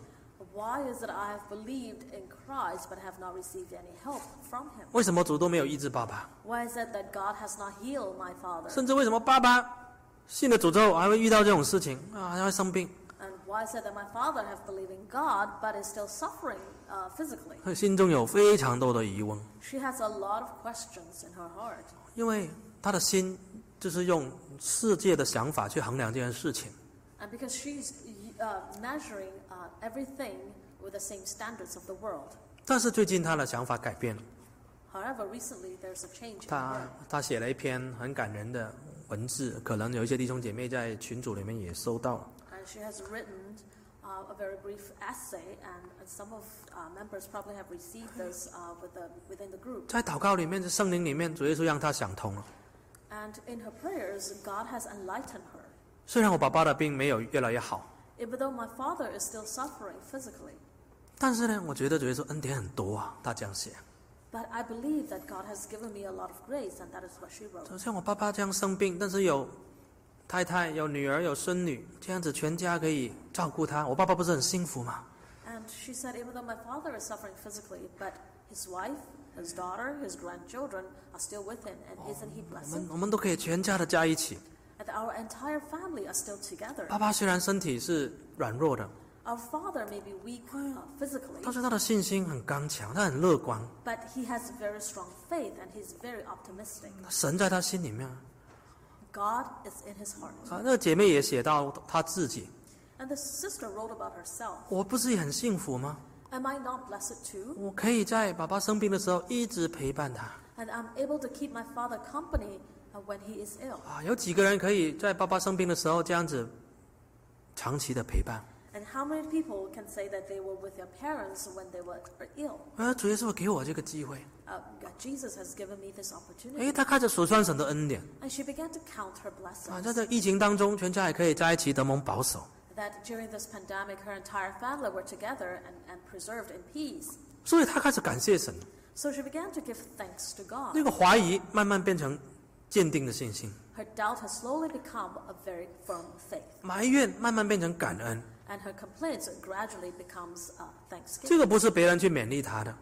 ？Why is it I have believed in Christ but have not received any help from Him? 为什么主都没有医治爸爸？Why is it that God has not healed my father? 甚至为什么爸爸信了主之后还会遇到这种事情啊，还会生病？And why is it that my father have believed in God but is still suffering uh, physically? 心中有非常多的疑问，She has a lot of questions in her heart 因为他的心就是用世界的想法去衡量这件事情。and because she's uh, measuring uh, everything with the same standards of the world. 但是最近他的想法改变了， However, recently there's a change in 他 her. 他写了一篇很感人的文字，可能有一些弟兄姐妹在群组里面也收到了。 And she has written uh, a very brief essay, and, and some of uh, members probably have received this uh, with the, within the group. 在祷告里面，在圣灵里面，主耶稣让他想通了。 And in her prayers, God has enlightened her. 虽然我爸爸的病没有越来越好，Even though my father is still suffering physically, 但是呢，我觉得主耶稣恩典很多啊。他这样写，but I believe that God has given me a lot of grace, and that is what she wrote. 就像我爸爸这样生病，但是有太太、有女儿、有孙女，这样子全家可以照顾他。我爸爸不是很幸福吗？And she said, even though my father is suffering physically, but his wife, his daughter, his grandchildren are still with him, and isn't he 我 blessed? 们我们都可以全家的在一起。And our entire family are still together. 爸爸虽然身体是软弱的， Our father may be weak uh, physically, 但是他的信心很刚强，他很乐观。 but he has very strong faith and he's very optimistic. 神在他心里面 God is in his heart. 啊。那个姐妹也写到她自己， And the sister wrote about herself. 我不是也很幸福吗？ Am I not blessed too? 我可以在爸爸生病的时候一直陪伴他 And I'm able to keep my father company uh, when he is ill. 啊。有几个人可以在爸爸生病的时候这样子长期的陪伴？ And how many people can say that they were with their parents when they were ill? 啊，主耶稣给我这个机会， Uh, God, Jesus has given me this opportunity. 诶，他开始数算神的恩典 And she began to count her 啊， blessings. 在这疫情当中，全家也可以在一起得蒙保守。 That during this pandemic, her entire family were together and, and preserved in peace. 所以他开始感谢神， So she began to give thanks to God. 那个怀疑慢慢变成 坚定的信心，Her doubt has slowly become a very firm faith. 埋怨慢慢变成感恩。And her complaints gradually becomes uh, 这 thanksgiving. 这个不是别人去勉励他的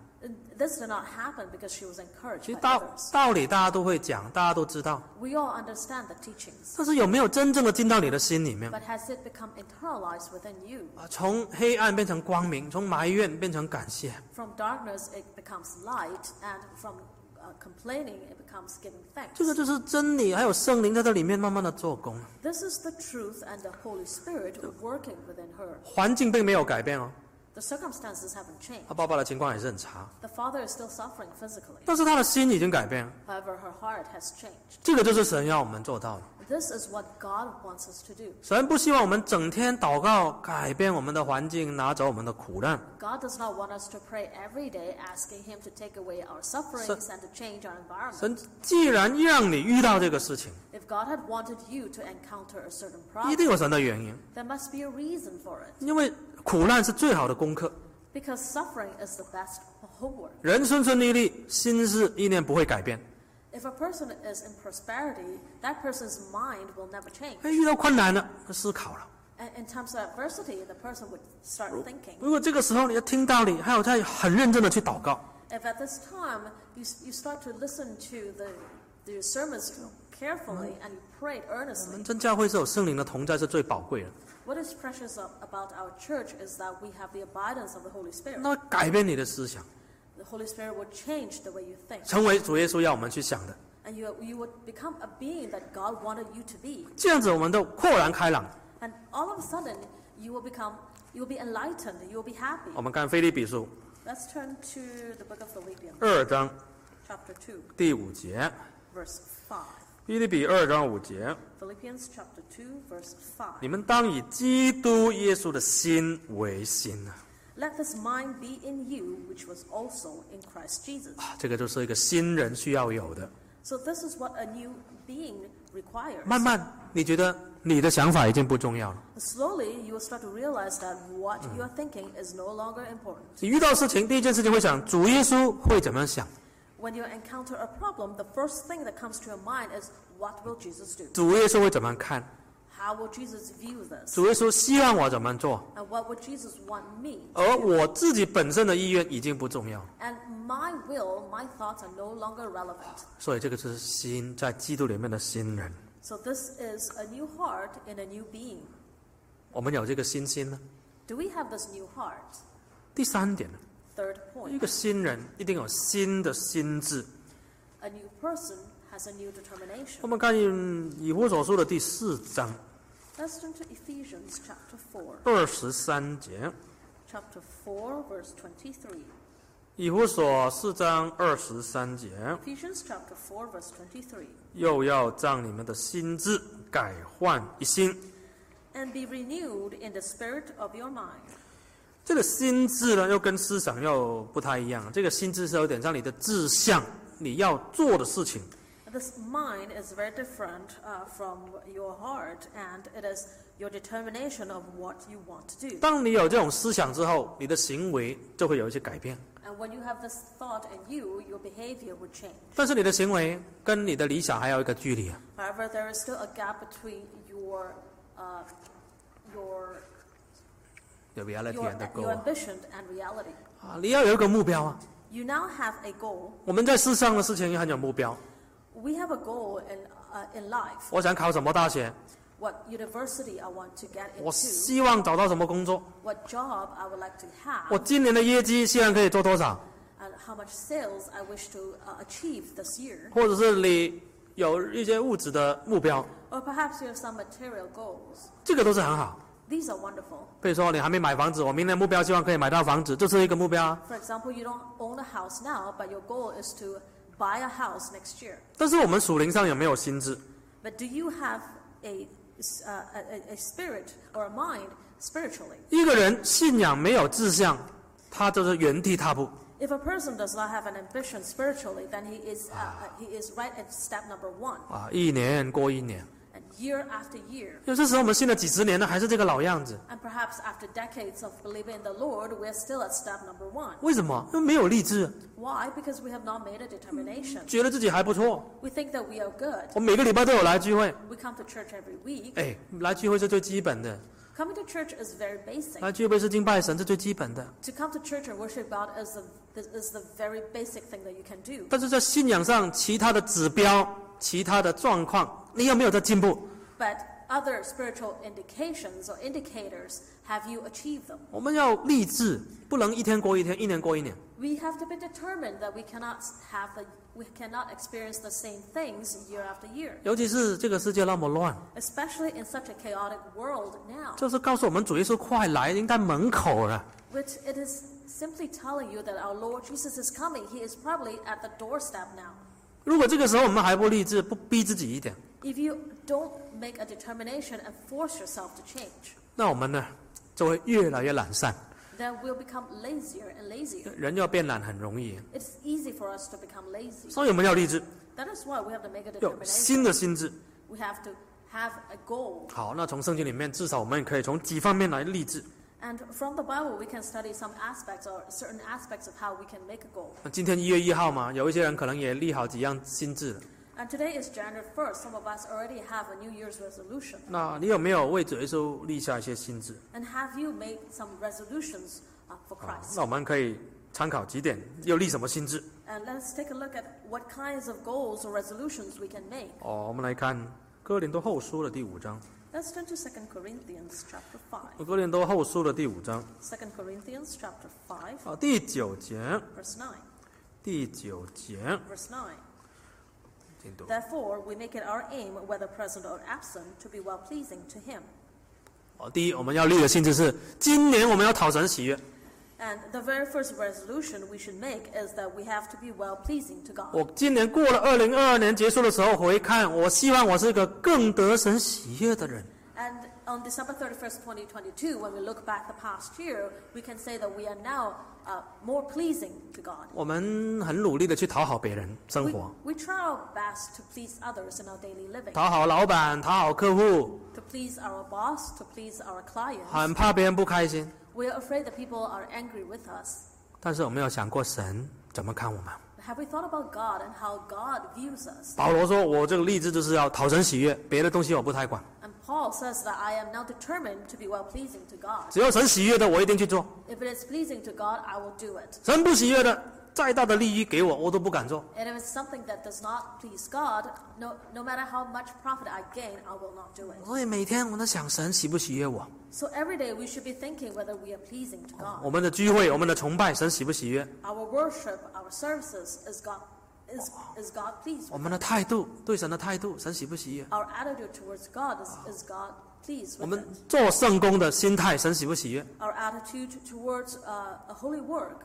，This did not happen because she was encouraged 其实道道理大家都会讲，大家都知道，We all understand the teachings. 但是有没有真正的进到你的心里面 But has it become internalized within you? 啊？从黑暗变成光明，从埋怨变成感谢，From darkness, it becomes light, and from uh, complaining, it becomes giving 这个.就是真理，还有圣灵在这里面慢慢的做工。This is the truth and the Holy Spirit working within her. 环境并没有改变哦，The circumstances haven't changed. 他爸爸的情况也是很差，The father is still suffering physically. 但是他的心已经改变了。However, her heart has changed. 这个就是神要我们做到的。This is what God wants us to do. 神不希望我们整天祷告改变我们的环境，拿走我们的苦难。 God does not want us to pray every day asking Him to take away our sufferings and to change our environment. 神既然让你遇到这个事情， If God had wanted you to encounter a certain 一 problem, 定有神的原因， there must be a reason for it. 因为苦难是最好的功课。 Because suffering is the best homework. 人顺顺利利，心思意念不会改变。 If a person is in prosperity, that person's mind will never change. 哎，遇到困难了，他思考了。 And in times of adversity, the person would start thinking. 如果这个时候你要听道理，还有在很认真的去祷告， If at this time you, you start to listen to the, the sermons carefully and you prayed 我 earnestly, 们真教会是有圣灵的同在是最宝贵的， what is precious of, about our church is that we have the abidance of the Holy Spirit. 那会改变你的思想， The Holy Spirit will change the way you think. 成为主耶稣要我们去想的。And you, you would become a being that God wanted you to be. 这样子，我们都豁然开朗。And all of a sudden, you will become, you will be enlightened, you will be happy. 我们看菲利比书 Let's turn to the book of Philippians, 二章 chapter two. 第五节，verse five. 菲利比二章五节，Philippians chapter 2, verse 5. 你们当以基督耶稣的心为心啊！Let this mind be in you, which was also in Christ Jesus. 啊这个就是一个新人需要有的。 So this is what a new being requires. 慢慢，你觉得你的想法已经不重要了。 Slowly, you will start to realize that what you are thinking is no longer important. 你遇到事情，第一件事情会想主耶稣会怎么想？ When you encounter a problem, the first thing that comes to your mind is, what will Jesus do? 主耶稣会怎么看？ how will Jesus view this? 主耶稣希望我怎么做，And what would Jesus want me? 而我自己本身的意愿已经不重要。And my will, my thoughts are no longer relevant. 所以这个就是新在基督里面的新人。So this is a new heart in a new being. 我们有这个新心呢。Do we have this new heart? 第三点呢，Third 一 point. 个新人一定有新的心智。A new person has a new determination. 我们看以弗所书的第四章 Let's turn to Ephesians chapter four. 二十三节，Chapter 4, verse 23. 以弗所四章二十三节，Ephesians chapter 4, verse 23. 又要将你们的心智改换一新。And be renewed in the spirit of your mind. 这个心智呢，又跟思想又不太一样。这个心智是有点像你的志向，你要做的事情。This mind is very different uh, from your heart, and it is your determination of what you want to do. 当你有这种思想之后，你的行为就会有一些改变。 And when you have this thought in you, your behavior would change. 但是你的行为跟你的理想还有一个距离啊。 However, there is still a gap between your uh, your 有 reality your, and the your goal 啊 ambition and reality. 啊，你要有一个目标啊。 You now have a goal. 我们在世上的事情也很有目标。 We have a goal in uh, in life. 我想考什么大学？ What university I want to get 我 into. 希望找到什么工作？ What job I would like to 我 have. 今年的业绩希望可以做多少？ And how much sales I wish to uh, achieve this year. 或者是你有一些物质的目标， Or perhaps you have some material goals. 这个都是很好。 These are wonderful. 比如说你还没买房子，我明年目标希望可以买到房子，这是一个目标啊。 For example, you don't own a house now, but your goal is to buy a house next year. 但是我们属灵上有没有心智？ But do you have a, uh, a, a- a spirit or a mind spiritually? 一个人信仰没有志向，他就是原地踏步。 If a person does not have an ambition spiritually, then he is, uh, uh, he is right at step number one. 啊，一年过一年， And year after year, 有些时候我们信了几十年了，还是这个老样子。 and perhaps after decades of believing in the Lord, we're still at step number one. 为什么？因为没有励志， Why? Because we have not made a determination. 觉得自己还不错。 We think that we are good. 我每个礼拜都有来聚会， We come to church every week. 哎，来聚会是最基本的， Coming to church is very basic. 来聚会是敬拜神是最基本的。 To come to church and worship God is the, is the very basic thing that you can do. 但是在信仰上，其他的指标、其他的状况， 你有没有在进步？ But other spiritual indications or indicators, have you achieved them? 我们要励志，不能一天过一天，一年过一年。 We have to be determined that we cannot have the, we cannot experience the same things year after year, 尤其是这个世界那么乱， especially in such a chaotic world now, 就是告诉我们主耶稣快来，已经在门口了。 which it is simply telling you that our Lord Jesus is coming. He is probably at the doorstep now. 如果这个时候我们还不励志，不逼自己一点， If you don't make a determination and force yourself to change, 那我们呢就会越来越懒散。then we'll become lazier and lazier. 人要变懒很容易，It's easy for us to become lazy. 所以我们要立志，That is why we have to make a determination. 新的心智。We have to have a goal. 好，那从圣经里面，至少我们可以从几方面来励志。And from the Bible, we can study some aspects or certain aspects of how we can make a goal. 那今天一月一号嘛，有一些人可能也立好几样心智了。And today is January 1st. Some of us already have a New Year's resolution. 那你有没有为主耶稣立下一些心智？ And have you made some resolutions uh, for 好 Christ? 那我们可以参考几点，又立什么心智？ And let's take a look at what kinds of goals or resolutions we can make. 哦，我们来看哥林多后书的第五章。 Let's turn to 2 Corinthians chapter 5. 哥林多后书的第五章 2 Corinthians chapter 5, 啊，第九节， verse 9. 第九节， Verse 9. 请读。 Therefore, we make it our aim, whether present or absent, to be well pleasing to Him. 哦，第一，我们要立的心智是，今年我们要讨神喜悦。 And the very first resolution we should make is that we have to be well pleasing to God. 我今年过了二零二二年结束的时候回看，我希望我是一个更得神喜悦的人。 And on December 31st, 2022, when we look back the past year, we can say that we are now uh, more pleasing to God. 我们很努力的去讨好别人生 We, 活， we try our best to please others in our daily living, 讨好老板，讨好客户， to please our boss, to please our clients. 很怕别人不开心。 We are afraid that people are angry with us. 但是我们有想过神怎么看我们？ Have we thought about God and how God views us? 保罗说：“我这个立志就是要讨神喜悦，别的东西我不太管。 And Paul says that I am now determined to be well pleasing to God. 只要神喜悦的，我一定去做； If it is pleasing to God, I will do it. 神不喜悦的，再大的利益给我，我都不敢做。 And if it's something that does not please God, no, no matter how much profit I gain, I will not do it. 所以每天我在想，神喜不喜悦我？ So every day we should be thinking whether we are pleasing to 我 God. 们的聚会，我们的崇拜，神喜不喜悦？ Our worship, our services, is God is, is God pleased 我们的态度，对神的态度，神喜不喜悦？Our attitude towards God is, is God pleased 我 with 们 it? 做圣工的心态，神喜不喜悦？Our attitude towards uh, a holy work,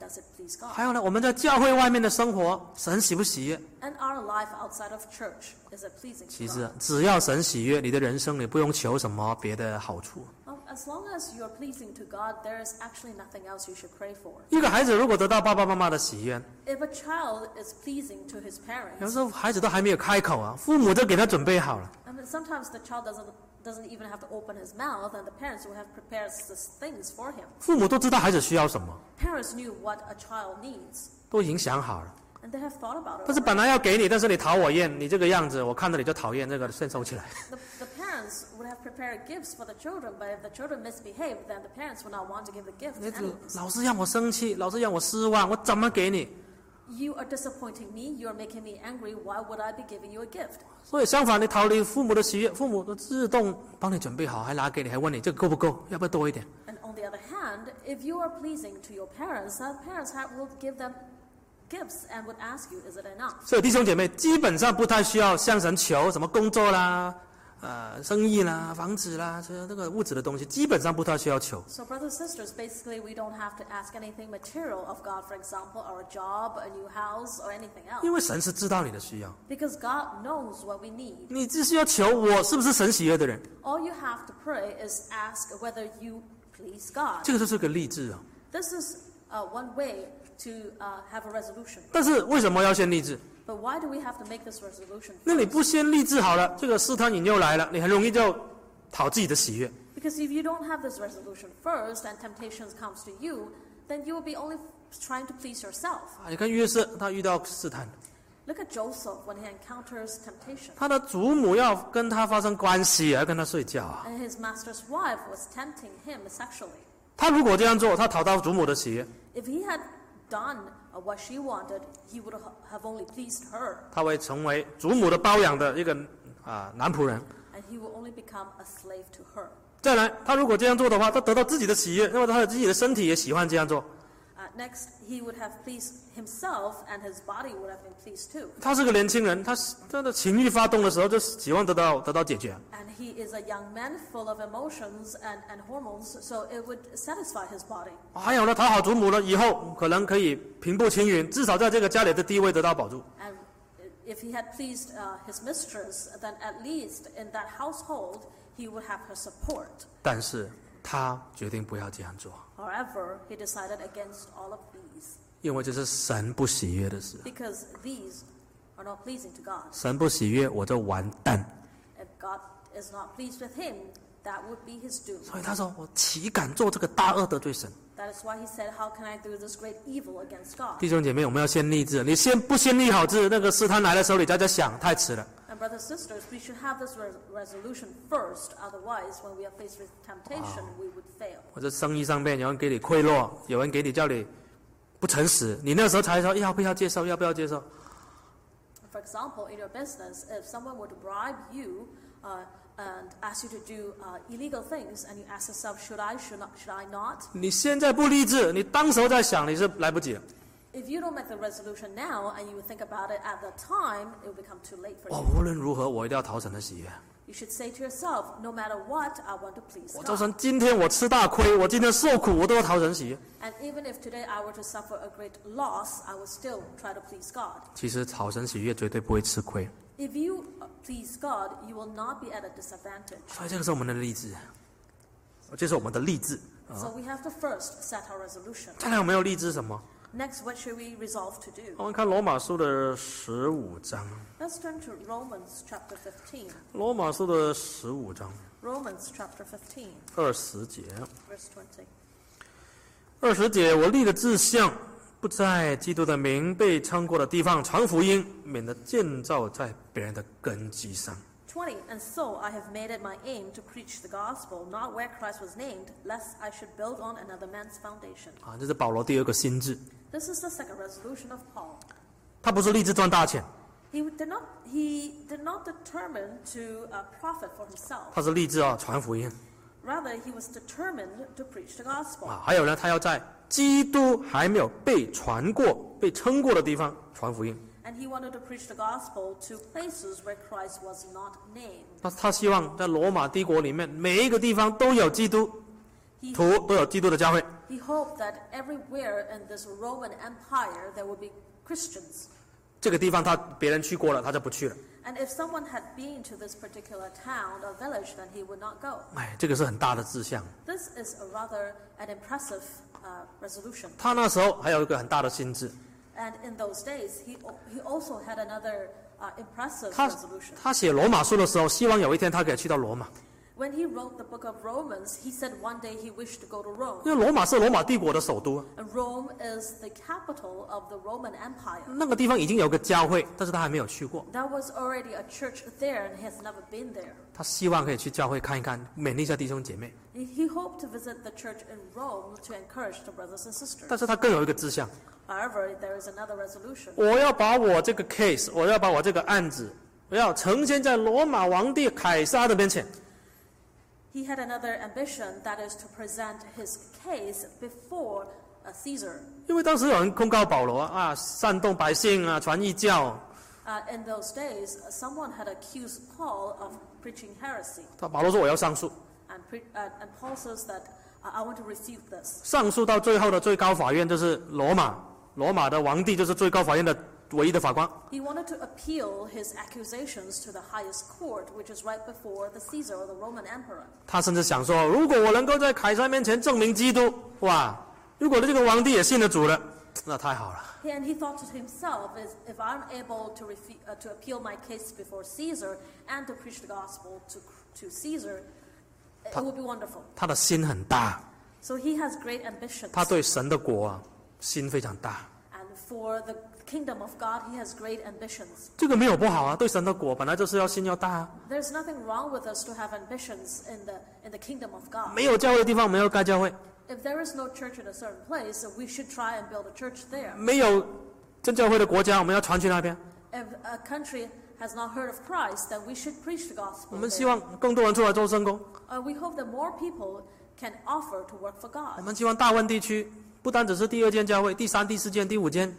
does it please God? 还有呢，我们在教会外面的生活，神喜不喜悦？And our life outside of church, is it pleasing 其 to 实 God? 只要神喜悦，你的人生你不用求什么别的好处。as long as you're pleasing to God, there is actually nothing else you should pray for. 一个孩子如果得到爸爸妈妈的喜悦， If a child is pleasing to his 有 parents, 时候孩子都还没有开口啊，父母就给他准备好了。 I mean, sometimes the child doesn't doesn't even have to open his mouth, and the parents will have prepared these things for him. 父母都知道孩子需要什么， Parents knew what a child needs, 都已经想好了。 and they have thought about it. 但是 already. 本来要给你，但是你讨我厌，你这个样子，我看到你就讨厌，这个先收起来。 The, the parents would have prepared gifts for the children, but if the children misbehave, then the parents would not want to give the gift 你 anyways. 老是让我生气，老是让我失望，我怎么给你？ You are disappointing me, you are making me angry, why would I be giving you a gift? 所以相反，你逃离父母的喜悦，父母都自动帮你准备好，还拿给你，还问你这个够不够，要不要多一点？ And on the other hand, if you are pleasing to your parents, then parents have, will give them gifts and would ask you, is it enough? 所以弟兄姐妹基本上不太需要向神求什么工作啦、呃生意啦、房子啦，这这个物质的东西，基本上不太需要求。 So, brothers and sisters, basically, we don't have to ask anything material of God, for example, or a job, a new house, or anything 因 else. 为神是知道你的需要， Because God knows what we need. 你只需要求我是不是神喜悦的人， All you have to pray is ask whether you please God. 这个就是个励志啊。 This is uh, one way to uh, have a resolution. 但是为什么要先励志？ But why do we have to make this resolution? 那你 first? 不先励志好了，这个试探引诱来了，你很容易就讨自己的喜悦。 Because if you don't have this resolution first and temptations comes to you, then you will be only trying to please yourself. 啊，你看约瑟，他遇到试探， Look at Joseph when he encounters temptation. 他的祖母要跟他发生关系，要跟他睡觉啊。 And his master's wife was tempting him sexually. 他如果这样做，他讨到祖母的喜悦， If he had done uh, what she wanted, he would ha- have only pleased her, 他会成为祖母的包养的一个啊男仆人。and he will only become a slave to her. 再来，他如果这样做的话，他得到自己的喜悦，那么他的自己的身体也喜欢这样做。Uh, next, he would have pleased himself, and his body would have been pleased too. 他是个年轻人，他他的情欲发动的时候，就喜欢得到得到解决。 And he is a young man full of emotions and, and hormones, so it would satisfy his body. 还有呢，讨好祖母了以后，可能可以平步青云，至少在这个家里的地位得到保住。 And if he had pleased uh, his mistress, then at least in that household, he would have her support. 但是 他决定不要这样做，However, he decided against all of these 因为这是神不喜悦的事。because these are not pleasing to God. 神不喜悦，我就完蛋。If God is not pleased with him, that would be his doom. 所以他说：“我岂敢做这个大恶得罪神 That is why he said, How can I do this great evil against？” God? 弟兄姐妹，我们要先立志。你先不先立好志，那个试探来的时候，你再在想，太迟了。And brothers and sisters, we should have this res- resolution first. Otherwise, when we are faced with temptation, we would fail. 或者生意上面有人给你贿赂，有人给你叫你不诚实，你那时候才说要不要接受，要不要接受？ For example, in your business, if someone were to bribe you uh, and ask you to do uh, illegal things, and you ask yourself, should I, should not, should I not? 你现在不立志，你当时候在想，你是来不及了。 If you don't make the resolution now, and you think about it at the time, it will become too late for 哦 you.，无论如何，我一定要讨神的喜悦。 You should say to yourself, no matter what, I want to please 我就 God. 算今天我吃大亏，我今天受苦，我都要讨神喜悦。 And even if today I were to suffer a great loss, I would still try to please God. 其实讨神喜悦绝对不会吃亏， If you uh, please God, you will not be at a disadvantage. 所以这个是我们的励志，这是我们的励志。 So we have to first set our resolution. 再来，我们要励志什么？ Next, what should we resolve to do? 我们看罗马书的十五章，Let's turn to Romans chapter fifteen. 罗马书的十五章 Romans chapter fifteen. 二十节。verse twenty. 二十节，我立的志向，不在基督的名被称过的地方传福音，免得建造在别人的根基上。Twenty, And so I have made it my aim to preach the gospel, not where Christ was named, lest I should build on another man's foundation. 啊，这是保罗第二个心智。This is the second resolution of Paul. 他不是立志赚大钱，He did not, he did not determine to uh, profit for himself. 他是立志啊传福音 Rather, he was determined to preach the gospel. 啊。还有呢，他要在基督还没有被传过、被称过的地方传福音。And he wanted to preach the gospel to places where Christ was not named. 他他希望在罗马帝国里面每一个地方都有基督 He, 徒，都有基督的教会。he hoped that everywhere in this Roman Empire there would be Christians. 这个地方他别人去过了，他就不去了。 And if someone had been to this particular town or village, then he would not go. 哎，这个是很大的志向。 This is a rather an impressive uh, resolution. 他那时候还有一个很大的心智， And in those days, he, al- he also had another uh, impressive 他 resolution. 他写罗马书的时候，希望有一天他可以去到罗马， When he wrote the book of Romans, he said one day he wished to go to Rome. 因为罗马是罗马帝国的首都啊， And Rome is the capital of the Roman Empire. 那个地方已经有个教会，但是他还没有去过。 There was already a church there and he has never been there. 他希望可以去教会看一看，勉励一下弟兄姐妹。 He he hoped to visit the church in Rome to encourage the brothers and sisters. 但是他更有一个志向， However, there is another resolution. 我要把我这个 case，我要把我这个案子，我要呈现在罗马皇帝凯撒的面前。 He had another ambition, that is to present his case before uh, Caesar. 因为当时有人控告保罗啊，煽动百姓啊，传异教。 Uh, in those days, uh, someone had accused Paul of preaching heresy. 他保罗说我要上诉， And, pre- uh, and Paul says that uh, I want to refute this. 上诉到最后的最高法院就是罗马，罗马的皇帝就是最高法院的 唯一的法官。 He wanted to appeal his accusations to the highest court, which is right before the Caesar or the Roman emperor. 他甚至想说，如果我能够在凯撒面前证明基督，哇，如果这个皇帝也信了主了，那太好了。 And he thought to himself, is if I'm able to, refu- uh, to appeal my case before Caesar and to preach the gospel to, to Caesar, it would be wonderful. 他的心很大， So he has great ambitions. 他对神的国啊，心非常大。 And for the kingdom of God, he has great ambitions. 这个没有不好啊，对神的国本来就是要心要大啊。 There's nothing wrong with us to have ambitions in the, in the kingdom of God. 没有教会的地方，我们要盖教会； If there is no church in a certain place, we should try and build a church there. 没有真教会的国家，我们要传去那边。 If a country has not heard of Christ, then we should preach the 我 gospel. 们 there. 希望更多人出来做圣工。 Uh, we hope that more people can offer to work for 我 God. 们希望大温地区 不单只是第二间教会，第三、第四间、第五间，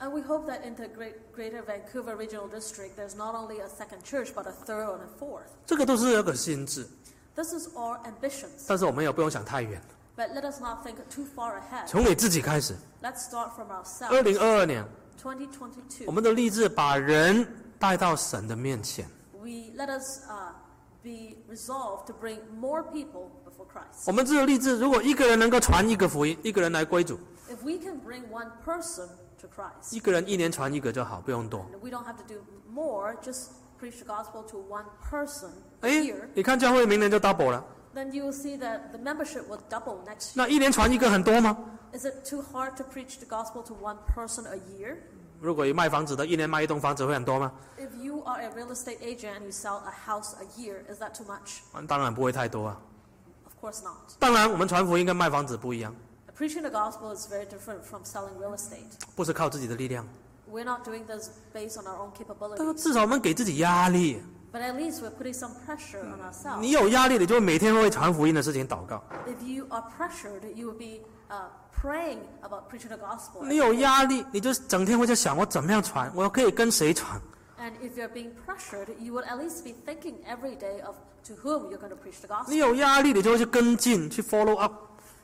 And we hope that in the great, Greater Vancouver Regional District, there's not only a second church, but a third and a fourth. 这个都是有个心智。 This is our ambitions. 但是我们也不用想太远， But let us not think too far ahead. 从你自己开始。 Let's start from 二 ourselves. 零二二年， 2022. 我们的立志把人带到神的面前。 we let us uh, be resolved to bring more people before Christ. 我们这个立志，如果一个人能够传一个福音，一个人来归主， If we can bring one person to Christ, 一个人一年传一个就好，不用多。 and we don't have to do more, just preach the gospel to one person a 哎 year,，你看教会明年就 double 了， then you will see that the membership will double next year. 那一年传一个很多吗？ Is it too hard to preach the gospel to one person a year? 如果有卖房子的，一年卖一栋房子会很多吗？ If you are a real estate agent and you sell a house a year, is that too much? 当然不会太多啊。 Of course not. 当然，我们传福音跟卖房子不一样，Preaching the gospel is very different from selling real estate. 不是靠自己的力量，We're not doing this based on our own 但是 capabilities. 至少我们给自己压力。But at least we're putting some pressure on ourselves. 你有压力，你就每天为传福音的事情祷告；If you are pressured, you will be uh, praying about preaching the gospel. 你有压力，你就整天会在想我怎么样传，我可以跟谁传。And if you're being pressured, you would at least be thinking every day of to whom you're going to preach the 你 gospel. 有压力，你就会去跟进，去 follow up。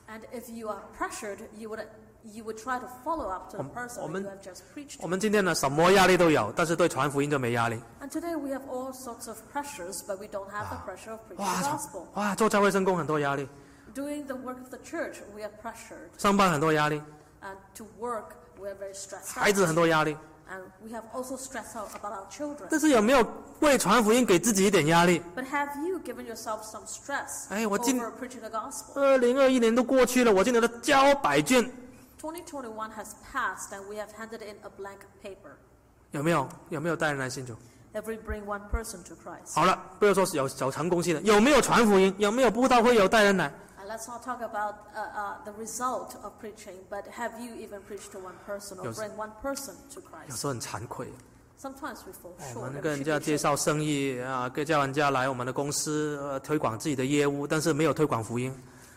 And if you are pressured, you would you would try to follow up to the person 我 that 们- you have just preached 我 to. 们今天呢，什么压力都有，但是对传福音就没压力。 And today we have all sorts of pressures, but we don't have the pressure of preaching 哇 the gospel. 哇，做教会生工很多压力， Doing the work of the church, we are pressured. 上班很多压力， And to work, we are very stressed 孩子 out. 很多压力。 And we have also stressed out about our children. 但是有没有为传福音给自己一点压力？But have you given yourself some stress 哎，我今- over preaching the gospel? 二零二一年都过去了，我今年都交百卷，2021 has passed and we have handed in a blank paper. 有没有有没有带人来信主？if we bring one person to Christ. 好了，不要说是有有成功性的，有没有传福音？有没有布道会有带人来？And let's not talk about uh, uh, the result of preaching, but have you even preached to one person or Yes. bring one person to 有 Christ? 时候很惭愧， Sometimes we fall 我 short. 们 and 跟 we 人 should 家 be 介 ashamed. 绍生意啊，跟叫人家来我们的公司呃推广自己的业务，但是没有推广福音。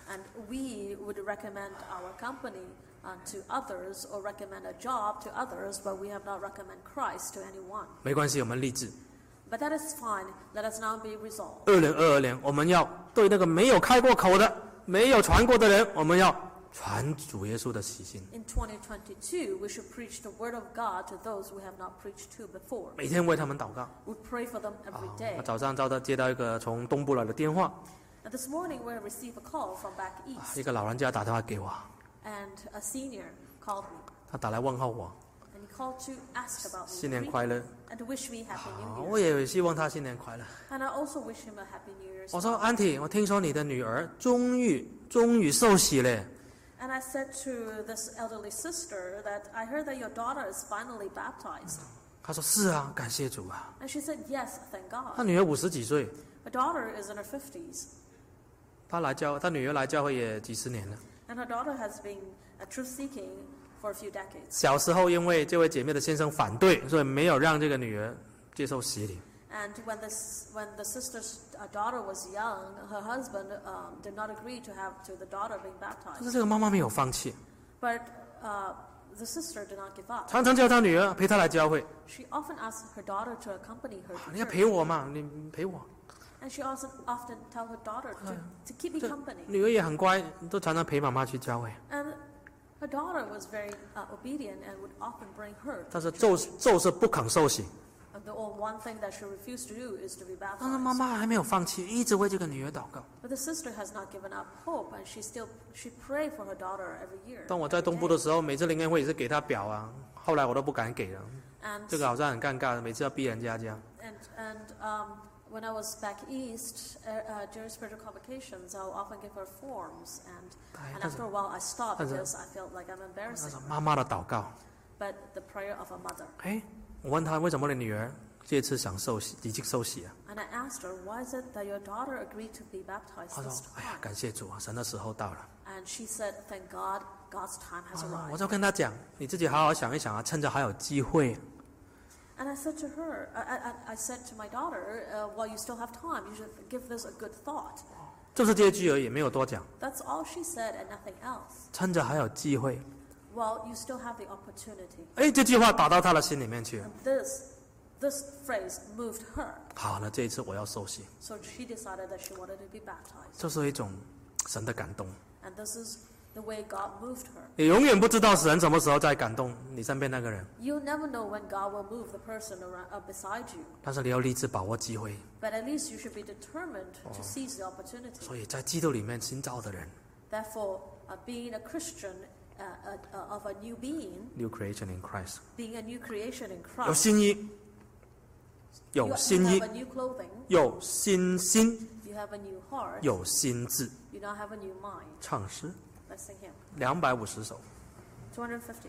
And we would recommend our company uh, to others or recommend a job to others, but we have not recommend Christ to anyone. 没关系，我们立志， But that is fine. Let us now be resolved. 二零二二年我们要对那个没有开过口的、 没有传过的人，我们要传主耶稣的喜信， In 2022, we should preach the word of God to those we have not preached to before. 每天为他们祷告。 We pray for them 啊 every，day. 我早上招到接到一个从东部来的电话， And this morning, we received a call from back 一 east, 个老人家打电话给我， and a senior called me. 他打来问候我， And he called to ask about 新 me 年快乐。 and to wish me Happy 啊 New 我 Year. 也希望他新年快乐。 And I also wish him a Happy New Year. 我说安婷，我听说你的女儿终于终于受洗了。And I said to this elderly sister that I heard that your daughter is finally baptized. 她说是啊，感谢主啊。And she said, Yes, thank God. 她女儿五十几岁，Her daughter is in her fifties. 她来教，她女儿来教会也几十年了。and her daughter has been uh, truth seeking for a few decades. 小时候因为这位姐妹的先生反对，所以没有让这个女儿接受洗礼。And when this, when the sister's uh, daughter was young, her husband um, did not agree to have to the daughter being 但 baptized. 是这个妈妈没有放弃， But uh, the sister did not give up. 常常叫她女儿陪她来教会。 She often asked her daughter to accompany her 你要 to 陪 church. 我嘛，你陪我。 And she also often tell her daughter to, to keep me 这 company. 女儿也很乖，都常常陪妈妈去教会。 And her daughter was very uh, obedient and would often bring her 但 to 是 the 就 church. 就是不肯受洗。 And the only one thing that she refused to do is to be 但是妈 baptized. 妈还没有放弃，一直为这个女儿祷告。 But the sister has not given up hope, and she still she prayed for her daughter every year. 当我在 every 东部 day. 的时候，每次灵恩会也是给她表啊，后来我都不敢给了， And 这个好像很尴尬，每次要逼人家这样。 and and um, when I was back east uh, uh, during spiritual convocations, I'll often give her forms, and 哎 and 但是 after a while I stopped 但是- because I felt like I'm 那 embarrassing. 是 her. 妈妈的祷告。 But the prayer of a mother. 哎， 我问他为什么你女儿这次想受洗，已经受洗啊？And I asked her, why is it that your daughter agreed to be baptized 她说 this：“ 哎呀?感谢主啊，神的时候到了。And she said, thank God, God's time has 啊我 arrived. 就跟他讲，你自己好好想一想啊，趁着还有机会。And I said to her, I, I, I said to my daughter, uh, while you still have time, you should give this a good thought. 就是这句而已，没有多讲。That's all she said and nothing else. 趁着还有机会，Well, you still have the opportunity. 哎，这句话打到她的心里面去了。 And this, this phrase moved her. 好了，这一次我要受洗， So she decided that she wanted to be baptized. 这是一种神的感动。 And this is the way God moved her. 你永远不知道神什么时候在感动你身边那个人， You'll never know when God will move the person around, uh, beside you. 但是你要立志把握机会。 But at least you should be determined to seize the opportunity. 所以在基督里面新造的人 Therefore, uh, being a Christian uh, of a new being, new creation in Christ, being a new creation in Christ，有新衣，有新衣，有新心，you have a new heart, 有新智，you now have a new mind. 唱诗，两百五十首，two hundred fifty。